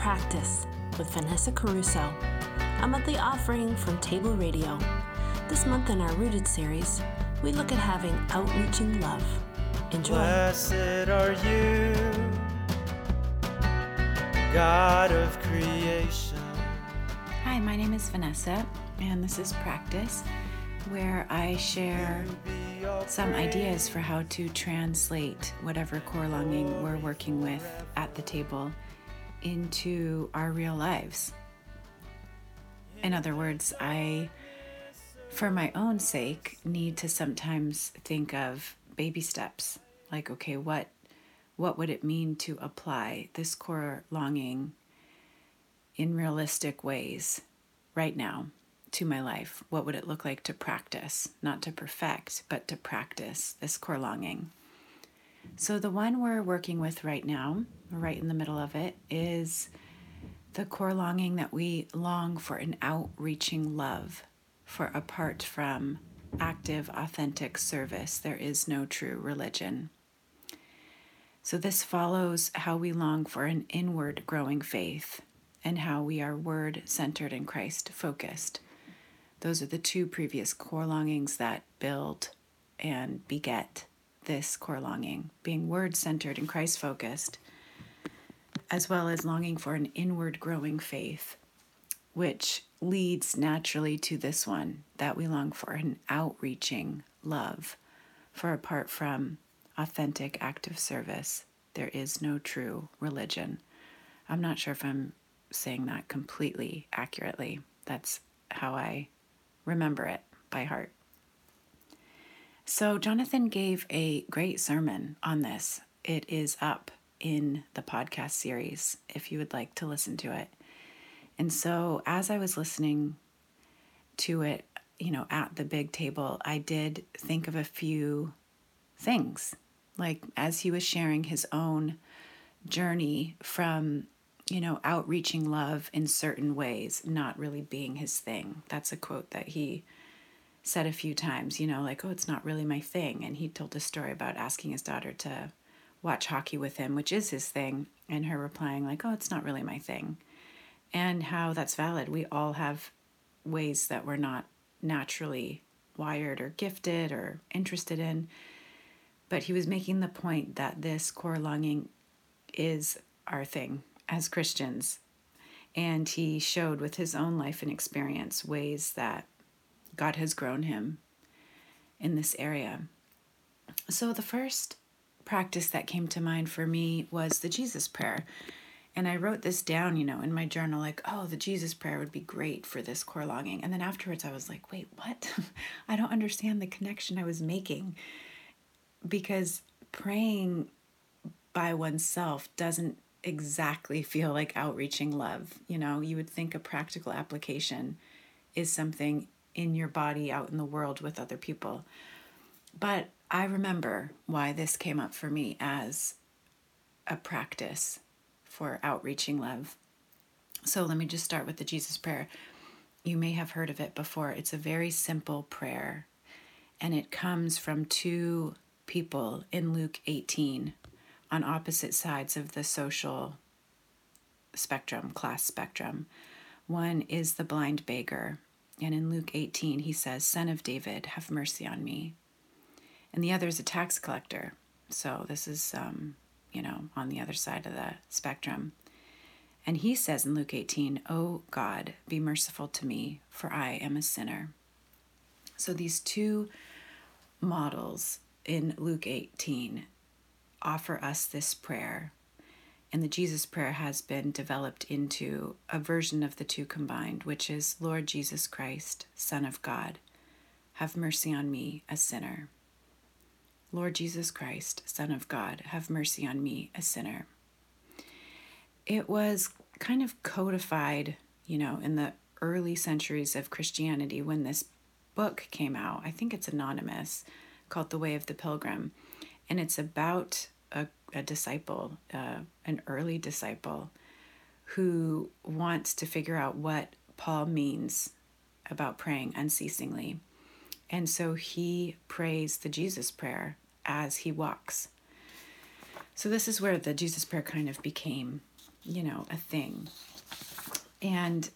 Practice with Vanessa Caruso, a monthly offering from Table Radio. This month in our Rooted series, we look at having outreaching love. Enjoy. Blessed are you, God of creation. Hi, my name is Vanessa, and this is Practice, where I share some ideas for how to translate whatever core longing we're working with at the table into our real lives. In other words, I, for my own sake, need to sometimes think of baby steps. Like, okay, what what would it mean to apply this core longing in realistic ways right now to my life? What would it look like to practice, not to perfect, but to practice this core longing? So, the one we're working with right now, right in the middle of it, is the core longing that we long for an outreaching love. For apart from active, authentic service, there is no true religion. So, this follows how we long for an inward growing faith and how we are word centered and Christ focused. Those are the two previous core longings that build and beget this core longing, being word centered and Christ focused, as well as longing for an inward growing faith, which leads naturally to this one that we long for an outreaching love. For apart from authentic active service, there is no true religion. I'm not sure if I'm saying that completely accurately. That's how I remember it by heart. So, Jonathan gave a great sermon on this. It is up in the podcast series if you would like to listen to it. And so, as I was listening to it, you know, at the big table, I did think of a few things. Like, as he was sharing his own journey from, you know, outreaching love in certain ways, not really being his thing. That's a quote that he said a few times, you know, like, oh, it's not really my thing. And he told a story about asking his daughter to watch hockey with him, which is his thing, and her replying, like, oh, it's not really my thing. And how that's valid. We all have ways that we're not naturally wired or gifted or interested in. But he was making the point that this core longing is our thing as Christians. And he showed with his own life and experience ways that God has grown him in this area. So, the first practice that came to mind for me was the Jesus prayer. And I wrote this down, you know, in my journal, like, oh, the Jesus prayer would be great for this core longing. And then afterwards, I was like, wait, what? I don't understand the connection I was making. Because praying by oneself doesn't exactly feel like outreaching love. You know, you would think a practical application is something in your body out in the world with other people. But I remember why this came up for me as a practice for outreaching love. So let me just start with the Jesus prayer. You may have heard of it before. It's a very simple prayer, and it comes from two people in Luke 18 on opposite sides of the social spectrum, class spectrum. One is the blind beggar, and in Luke 18, he says, Son of David, have mercy on me. And the other is a tax collector. So this is, um, you know, on the other side of the spectrum. And he says in Luke 18, Oh God, be merciful to me, for I am a sinner. So these two models in Luke 18 offer us this prayer and the Jesus prayer has been developed into a version of the two combined, which is Lord Jesus Christ, Son of God, have mercy on me, a sinner. Lord Jesus Christ, Son of God, have mercy on me, a sinner. It was kind of codified, you know, in the early centuries of Christianity when this book came out. I think it's anonymous, called The Way of the Pilgrim. And it's about a, disciple, uh, an early disciple, who wants to figure out what Paul means about praying unceasingly. And so he prays the Jesus prayer as he walks. So, this is where the Jesus prayer kind of became you know, a thing. And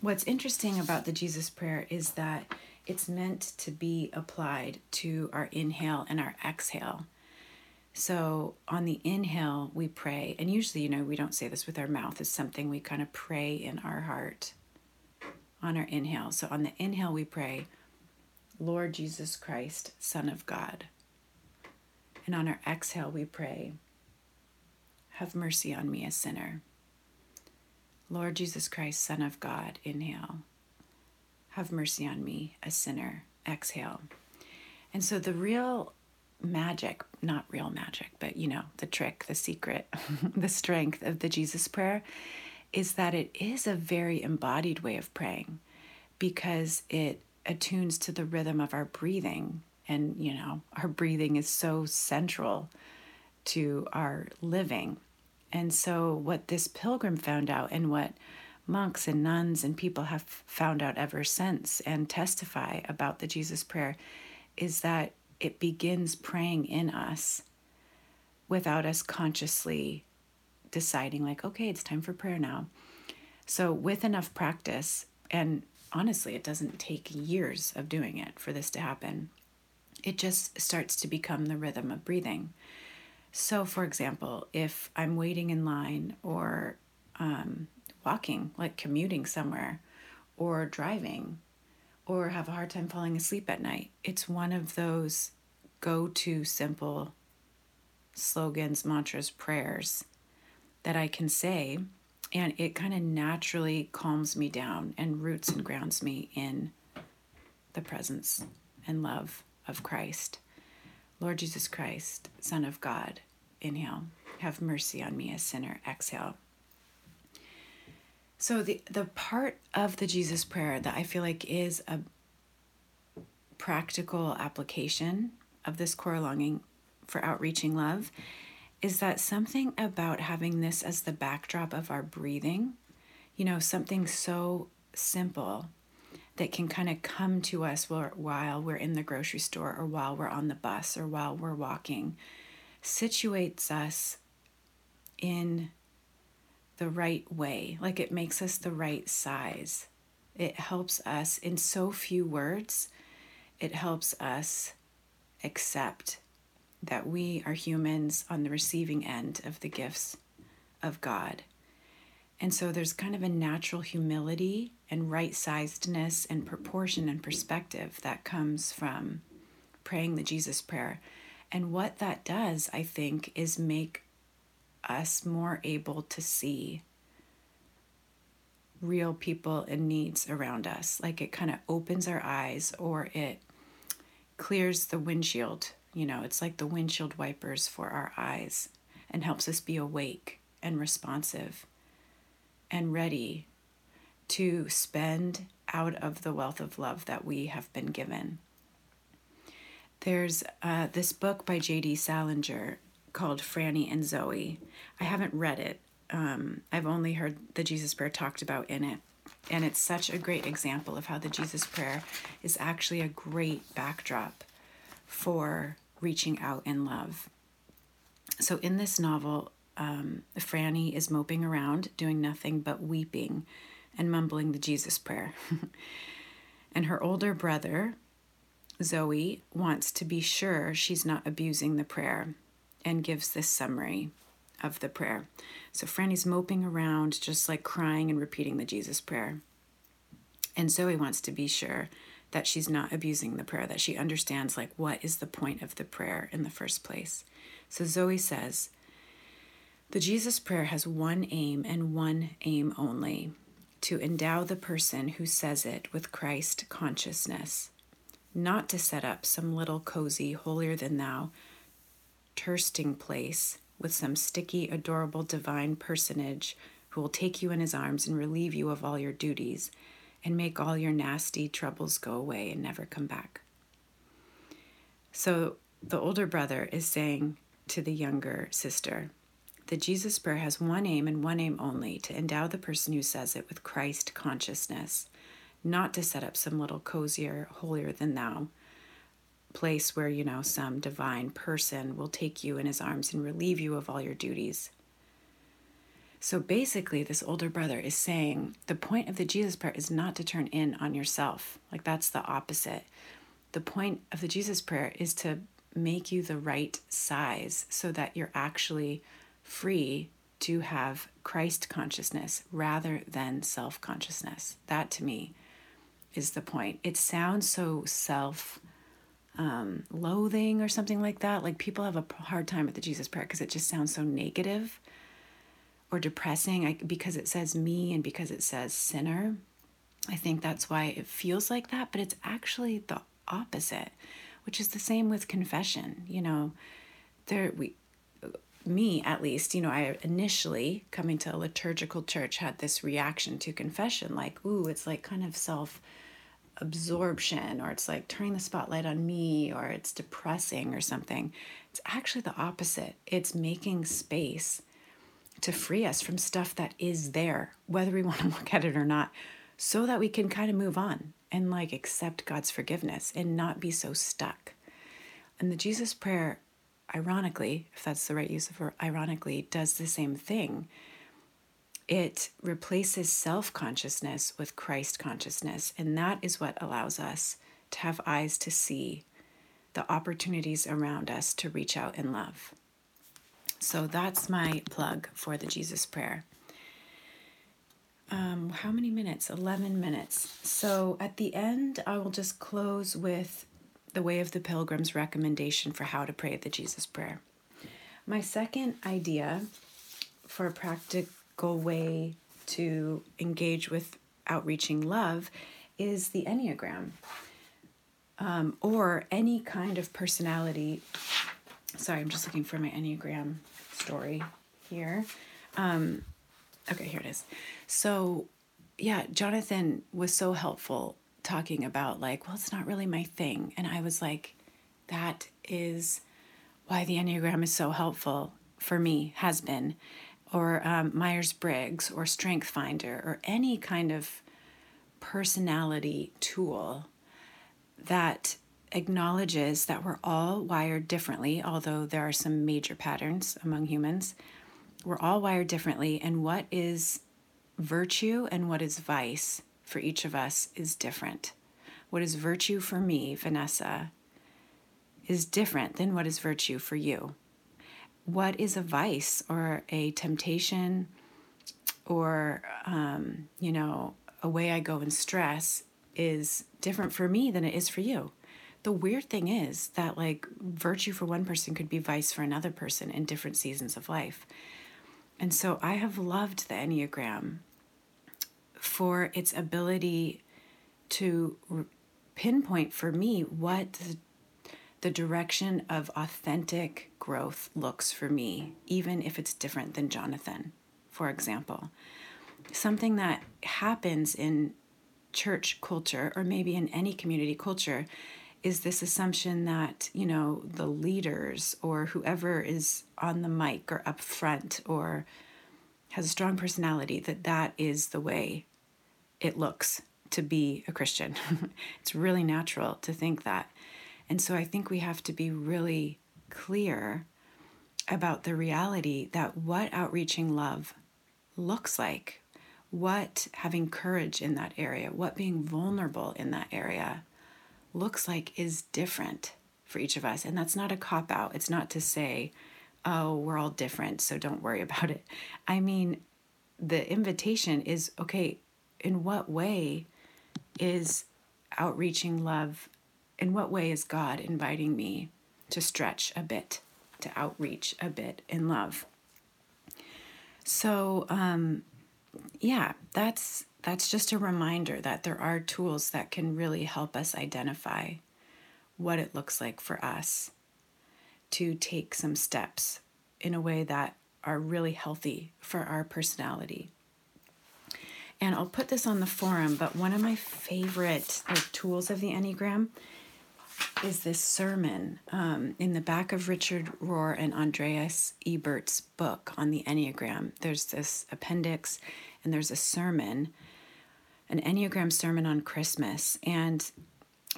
what's interesting about the Jesus prayer is that it's meant to be applied to our inhale and our exhale. So on the inhale, we pray, and usually, you know, we don't say this with our mouth, it's something we kind of pray in our heart on our inhale. So on the inhale, we pray, Lord Jesus Christ, Son of God. And on our exhale, we pray, Have mercy on me, a sinner. Lord Jesus Christ, Son of God, inhale. Have mercy on me, a sinner, exhale. And so the real magic, not real magic, but you know, the trick, the secret, the strength of the Jesus prayer is that it is a very embodied way of praying because it attunes to the rhythm of our breathing. And, you know, our breathing is so central to our living. And so, what this pilgrim found out, and what monks and nuns and people have found out ever since and testify about the Jesus prayer, is that it begins praying in us without us consciously deciding, like, okay, it's time for prayer now. So, with enough practice, and honestly, it doesn't take years of doing it for this to happen, it just starts to become the rhythm of breathing. So, for example, if I'm waiting in line or um, walking, like commuting somewhere, or driving, or have a hard time falling asleep at night. It's one of those go to simple slogans, mantras, prayers that I can say, and it kind of naturally calms me down and roots and grounds me in the presence and love of Christ. Lord Jesus Christ, Son of God, inhale, have mercy on me, a sinner, exhale. So the the part of the Jesus prayer that I feel like is a practical application of this core longing for outreaching love is that something about having this as the backdrop of our breathing, you know, something so simple that can kind of come to us while we're in the grocery store or while we're on the bus or while we're walking, situates us in the right way, like it makes us the right size. It helps us, in so few words, it helps us accept that we are humans on the receiving end of the gifts of God. And so there's kind of a natural humility and right sizedness and proportion and perspective that comes from praying the Jesus prayer. And what that does, I think, is make us more able to see real people and needs around us. Like it kind of opens our eyes or it clears the windshield. You know, it's like the windshield wipers for our eyes and helps us be awake and responsive and ready to spend out of the wealth of love that we have been given. There's uh, this book by J.D. Salinger called Franny and Zooey. I haven't read it. Um, I've only heard the Jesus Prayer talked about in it. And it's such a great example of how the Jesus Prayer is actually a great backdrop for reaching out in love. So, in this novel, um, Franny is moping around, doing nothing but weeping and mumbling the Jesus Prayer. and her older brother, Zooey, wants to be sure she's not abusing the prayer and gives this summary of the prayer. So Franny's moping around, just like crying and repeating the Jesus prayer. And Zooey wants to be sure that she's not abusing the prayer, that she understands, like, what is the point of the prayer in the first place. So Zooey says, The Jesus prayer has one aim and one aim only to endow the person who says it with Christ consciousness, not to set up some little cozy, holier than thou Tursting place with some sticky, adorable divine personage who will take you in his arms and relieve you of all your duties and make all your nasty troubles go away and never come back. So the older brother is saying to the younger sister, the Jesus prayer has one aim and one aim only to endow the person who says it with Christ consciousness, not to set up some little cozier, holier than thou place where, you know, some divine person will take you in his arms and relieve you of all your duties. So basically, this older brother is saying the point of the Jesus prayer is not to turn in on yourself. Like that's the opposite. The point of the Jesus prayer is to make you the right size so that you're actually free to have Christ consciousness rather than self consciousness. That to me is the point. It sounds so self um, loathing or something like that. Like people have a hard time with the Jesus prayer because it just sounds so negative or depressing I, because it says me and because it says sinner. I think that's why it feels like that, but it's actually the opposite, which is the same with confession. You know, there we me at least, you know, I initially coming to a liturgical church had this reaction to confession like, ooh, it's like kind of self absorption or it's like turning the spotlight on me or it's depressing or something. It's actually the opposite. It's making space to free us from stuff that is there, whether we want to look at it or not, so that we can kind of move on and like accept God's forgiveness and not be so stuck. And the Jesus prayer, ironically, if that's the right use of ironically, does the same thing it replaces self consciousness with Christ consciousness. And that is what allows us to have eyes to see the opportunities around us to reach out in love. So that's my plug for the Jesus Prayer. Um, how many minutes? 11 minutes. So at the end, I will just close with the Way of the Pilgrim's recommendation for how to pray the Jesus Prayer. My second idea for practice practical way to engage with outreaching love is the Enneagram um, or any kind of personality. Sorry, I'm just looking for my Enneagram story here. Um, okay, here it is. So, yeah, Jonathan was so helpful talking about, like, well, it's not really my thing. And I was like, that is why the Enneagram is so helpful for me, has been or um, Myers Briggs or Strength Finder or any kind of personality tool that acknowledges that we're all wired differently, although there are some major patterns among humans. We're all wired differently, and what is virtue and what is vice for each of us is different. What is virtue for me, Vanessa, is different than what is virtue for you what is a vice or a temptation or um, you know a way i go in stress is different for me than it is for you. The weird thing is that like virtue for one person could be vice for another person in different seasons of life. And so i have loved the enneagram for its ability to pinpoint for me what the the direction of authentic growth looks for me, even if it's different than Jonathan, for example. Something that happens in church culture, or maybe in any community culture, is this assumption that, you know, the leaders or whoever is on the mic or up front or has a strong personality, that that is the way it looks to be a Christian. it's really natural to think that. And so I think we have to be really clear about the reality that what outreaching love looks like, what having courage in that area, what being vulnerable in that area looks like is different for each of us. And that's not a cop out. It's not to say, oh, we're all different, so don't worry about it. I mean, the invitation is okay, in what way is outreaching love in what way is God inviting me to stretch a bit, to outreach a bit in love? So, um, yeah, that's that's just a reminder that there are tools that can really help us identify what it looks like for us to take some steps in a way that are really healthy for our personality. And I'll put this on the forum, but one of my favorite like, tools of the Enneagram is this sermon um, in the back of Richard Rohr and Andreas Ebert's book on the Enneagram. There's this appendix, and there's a sermon, an Enneagram sermon on Christmas. And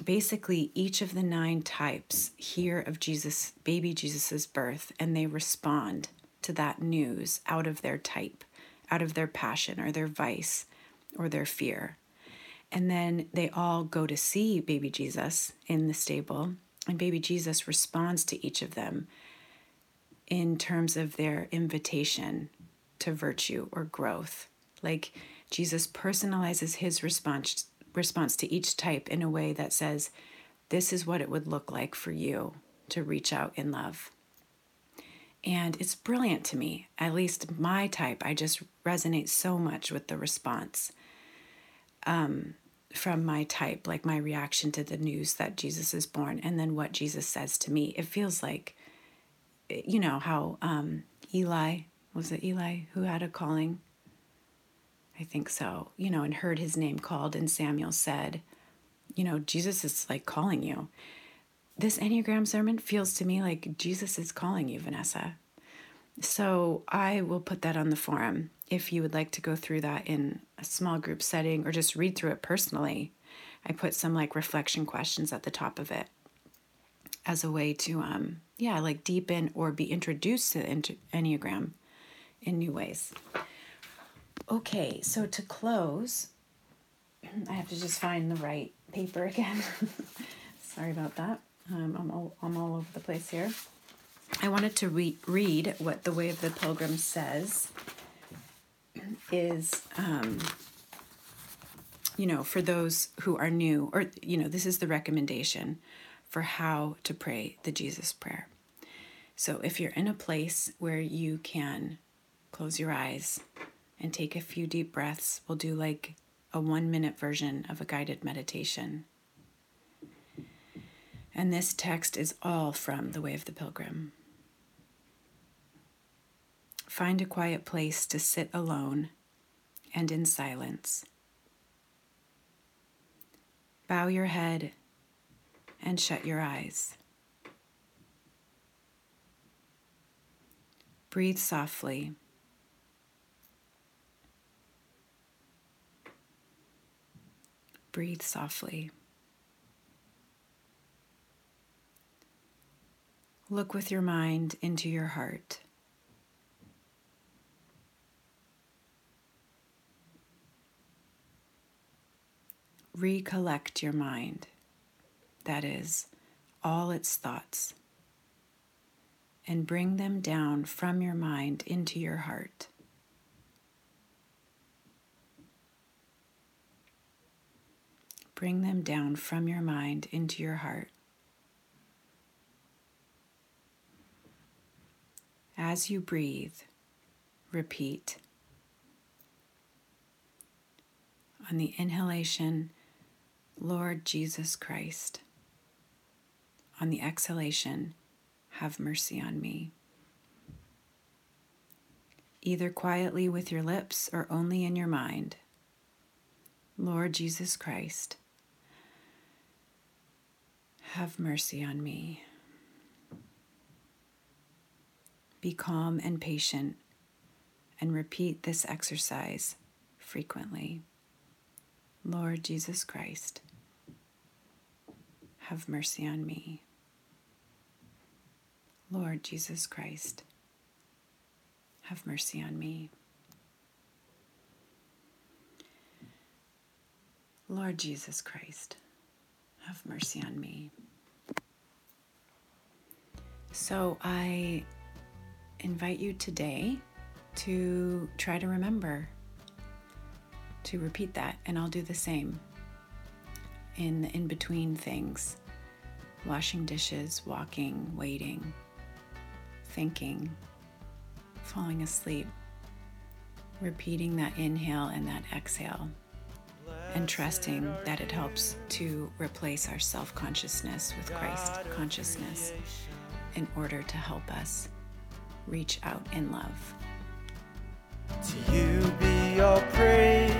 basically, each of the nine types hear of Jesus, baby Jesus's birth, and they respond to that news out of their type. out of their passion or their vice or their fear. And then they all go to see baby Jesus in the stable, and baby Jesus responds to each of them in terms of their invitation to virtue or growth. Like Jesus personalizes his response response to each type in a way that says, this is what it would look like for you to reach out in love. And it's brilliant to me. At least my type, I just resonate so much with the response um, from my type, like my reaction to the news that Jesus is born, and then what Jesus says to me. It feels like, you know, how um, Eli was it Eli who had a calling? I think so, you know, and heard his name called, and Samuel said, you know, Jesus is like calling you this Enneagram sermon feels to me like Jesus is calling you, Vanessa. So I will put that on the forum if you would like to go through that in a small group setting or just read through it personally. I put some like reflection questions at the top of it as a way to, um, yeah, like deepen or be introduced to the Enneagram in new ways. Okay, so to close, I have to just find the right paper again. Sorry about that. Um, I'm, all, I'm all over the place here. I wanted to re- read what the Way of the Pilgrim says is, um, you know, for those who are new, or, you know, this is the recommendation for how to pray the Jesus prayer. So if you're in a place where you can close your eyes and take a few deep breaths, we'll do like a one minute version of a guided meditation. And this text is all from The Way of the Pilgrim. Find a quiet place to sit alone and in silence. Bow your head and shut your eyes. Breathe softly. Breathe softly. Look with your mind into your heart. Recollect your mind, that is, all its thoughts, and bring them down from your mind into your heart. Bring them down from your mind into your heart. As you breathe, repeat. On the inhalation, Lord Jesus Christ. On the exhalation, have mercy on me. Either quietly with your lips or only in your mind. Lord Jesus Christ, have mercy on me. Be calm and patient and repeat this exercise frequently. Lord Jesus Christ, have mercy on me. Lord Jesus Christ, have mercy on me. Lord Jesus Christ, have mercy on me. So I invite you today to try to remember to repeat that, and I'll do the same in the in between things. Washing dishes, walking, waiting, thinking, falling asleep, repeating that inhale and that exhale, and trusting that it helps to replace our self consciousness with Christ consciousness in order to help us reach out in love. To you be all praise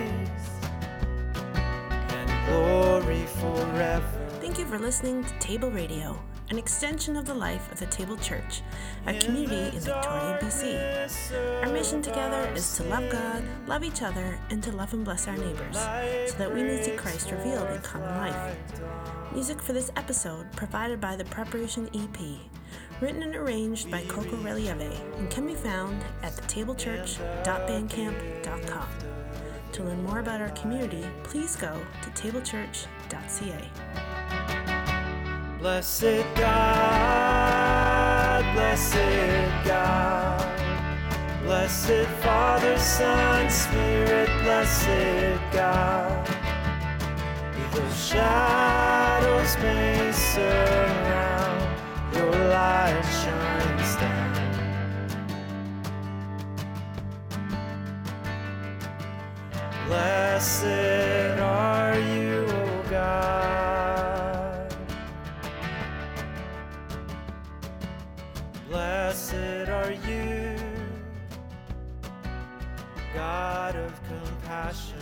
and glory forever. Thank you for listening to Table Radio, an extension of the life of the Table Church, a community in Victoria, BC. Our mission together is to love God, love each other, and to love and bless our neighbors, so that we may see Christ revealed in common life. Music for this episode provided by the Preparation EP written and arranged by Coco Relieve, and can be found at thetablechurch.bandcamp.com. To learn more about our community, please go to tablechurch.ca. Blessed God, blessed God, blessed Father, Son, Spirit, blessed God. Though shadows turn your light shines down. Blessed are you, O God. Blessed are you, God of compassion.